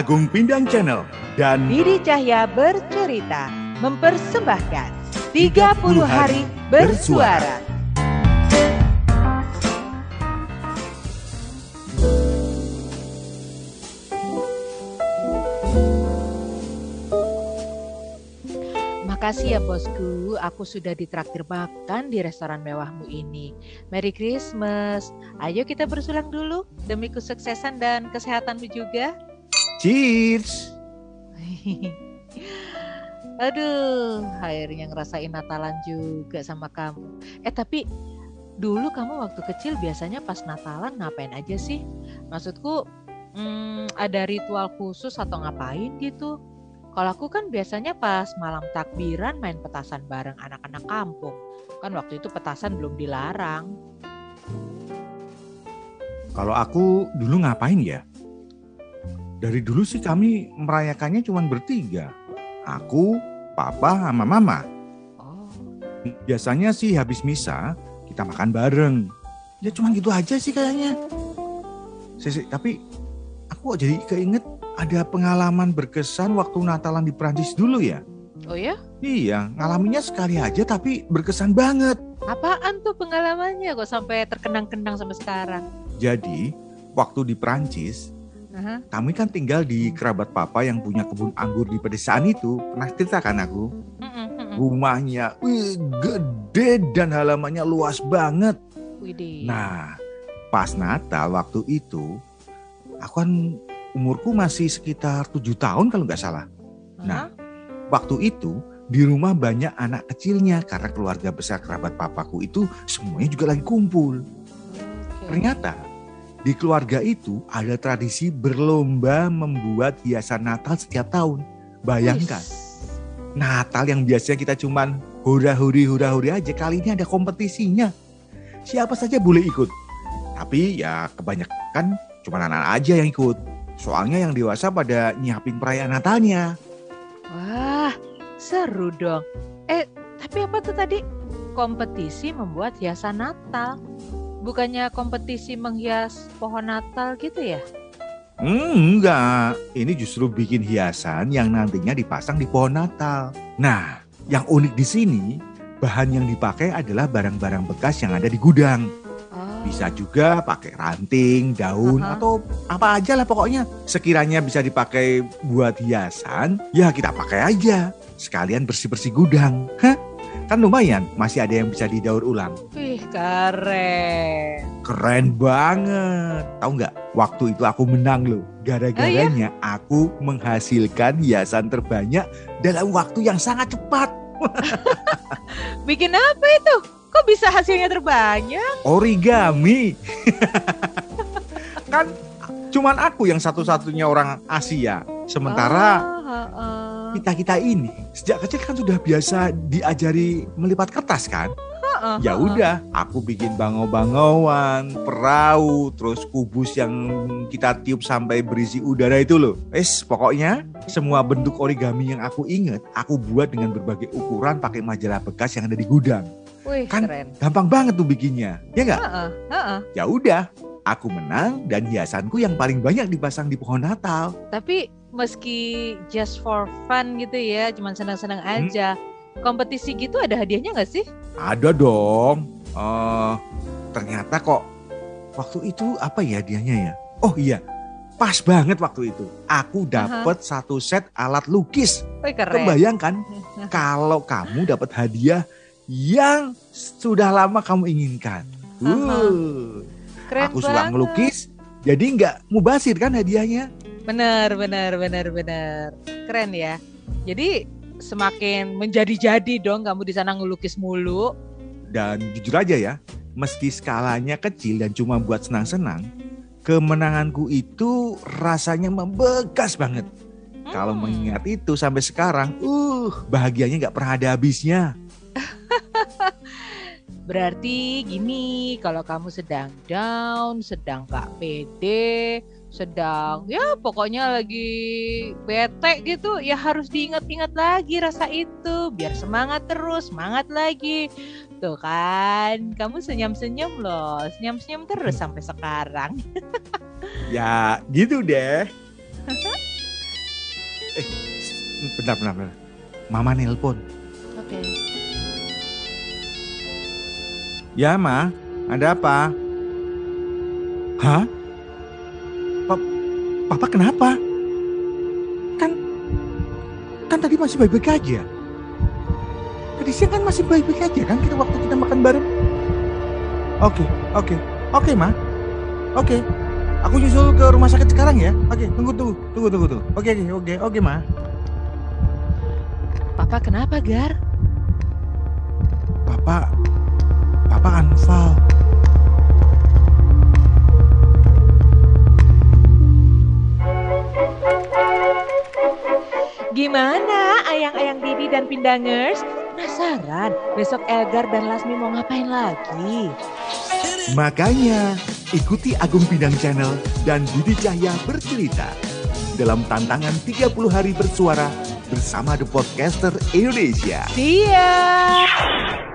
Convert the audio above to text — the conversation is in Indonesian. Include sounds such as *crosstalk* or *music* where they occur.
Agung Pindang Channel dan Didi Cahya bercerita mempersembahkan 30 hari bersuara. Makasih ya bosku, aku sudah ditraktir makan di restoran mewahmu ini. Merry Christmas. Ayo kita bersulang dulu demi kesuksesan dan kesehatanmu juga. Cheers. *laughs* Aduh, akhirnya ngerasain Natalan juga sama kamu. Eh tapi dulu kamu waktu kecil biasanya pas Natalan ngapain aja sih? Maksudku hmm, ada ritual khusus atau ngapain gitu? Kalau aku kan biasanya pas malam takbiran main petasan bareng anak-anak kampung. Kan waktu itu petasan belum dilarang. Kalau aku dulu ngapain ya? Dari dulu sih kami merayakannya cuma bertiga. Aku, papa, sama mama. Oh, Biasanya sih habis misa kita makan bareng. Ya cuma gitu aja sih kayaknya. Sisi, tapi aku kok jadi keinget ada pengalaman berkesan waktu Natalan di Prancis dulu ya. oh ya? Iya, ngalaminnya sekali aja tapi berkesan banget. Apaan tuh pengalamannya kok sampai terkenang-kenang sampai sekarang? Jadi, waktu di Prancis, Aha. kami kan tinggal di kerabat papa yang punya kebun anggur di pedesaan itu. Pernah cerita kan aku? Rumahnya wih, gede dan halamannya luas banget. Widih. Nah, pas Natal waktu itu, aku kan umurku masih sekitar tujuh tahun kalau nggak salah. Nah, Aha. waktu itu di rumah banyak anak kecilnya karena keluarga besar kerabat papaku itu semuanya juga lagi kumpul. Ternyata di keluarga itu ada tradisi berlomba membuat hiasan Natal setiap tahun. Bayangkan, Wis. Natal yang biasanya kita cuman hura-huri hura-huri aja, kali ini ada kompetisinya. Siapa saja boleh ikut. Tapi ya kebanyakan cuma anak-anak aja yang ikut. Soalnya yang dewasa pada nyiapin perayaan Natalnya. Wah, seru dong. Eh, tapi apa tuh tadi? Kompetisi membuat hiasan Natal. Bukannya kompetisi menghias pohon Natal gitu ya? Hmm, enggak, ini justru bikin hiasan yang nantinya dipasang di pohon Natal. Nah, yang unik di sini, bahan yang dipakai adalah barang-barang bekas yang ada di gudang. Oh, Bisa juga pakai ranting, daun, Aha. atau apa aja lah pokoknya. Sekiranya bisa dipakai buat hiasan, ya kita pakai aja. Sekalian bersih-bersih gudang. Hah? Kan lumayan, masih ada yang bisa didaur ulang. Keren. Keren banget. Tahu nggak? Waktu itu aku menang loh. Gara-garanya aku menghasilkan hiasan terbanyak dalam waktu yang sangat cepat. *laughs* Bikin apa itu? Kok bisa hasilnya terbanyak? Origami. *laughs* kan cuman aku yang satu-satunya orang Asia. Sementara Ah, ah, ah. kita-kita ini sejak kecil kan sudah biasa diajari melipat kertas kan? Ah, ah, Ya ah. udah, aku bikin bangau-bangauan, perahu, terus kubus yang kita tiup sampai berisi udara itu loh. Es, pokoknya semua bentuk origami yang aku inget, aku buat dengan berbagai ukuran pakai majalah bekas yang ada di gudang. Wih, kan- keren. Gampang banget tuh bikinnya, ya nggak? Ah, ah, ah, ah. Ya udah, aku menang dan hiasanku yang paling banyak dipasang di pohon Natal. Tapi meski just for fun gitu ya, cuman senang-senang Hmm. Kompetisi gitu ada hadiahnya nggak sih? Ada dong. Eh, ternyata kok waktu itu apa ya hadiahnya ya? Oh iya, pas banget waktu itu. Aku dapat satu set alat lukis. Wih, keren. Kebayang kan *laughs* kalau kamu dapat hadiah yang sudah lama kamu inginkan. Uh, Keren aku suka ngelukis, jadi nggak mubasir kan hadiahnya. Bener, bener, bener, bener. Keren ya. Jadi semakin menjadi-jadi dong kamu di sana ngelukis mulu. Dan jujur aja ya, meski skalanya kecil dan cuma buat senang-senang, kemenanganku itu rasanya membekas banget. Kalau Hmm. mengingat itu sampai sekarang, uh, bahagianya nggak pernah ada habisnya. *laughs* Berarti gini, kalau kamu sedang down, sedang gak pede, sedang ya pokoknya lagi bete gitu, ya harus diingat-ingat lagi rasa itu, biar semangat terus, semangat lagi. Tuh kan, kamu senyum-senyum loh, senyum-senyum terus sampai sekarang. *laughs* Ya gitu deh. Eh, bentar, bentar, bentar. Mama nelpon. Oke. Ya, Ma. Ada apa? Hah? Pa Papa kenapa? Kan kan tadi masih baik-baik aja. Tadi siang kan masih baik-baik aja kan kita waktu kita makan bareng. Oke, oke. Oke, Ma. Oke. Aku nyusul ke rumah sakit sekarang ya. Oke, tunggu tunggu. Tunggu tunggu tunggu. Oke, oke, oke, oke, Ma. Papa kenapa, Gar? Papa Papa anfal. Gimana ayang-ayang Didi dan Pindangers? Penasaran besok Elgar dan Lasmi mau ngapain lagi? Makanya ikuti Agung Bidang Channel dan Didi Cahya bercerita dalam tantangan 30 hari bersuara bersama The Podcaster Indonesia. Siap!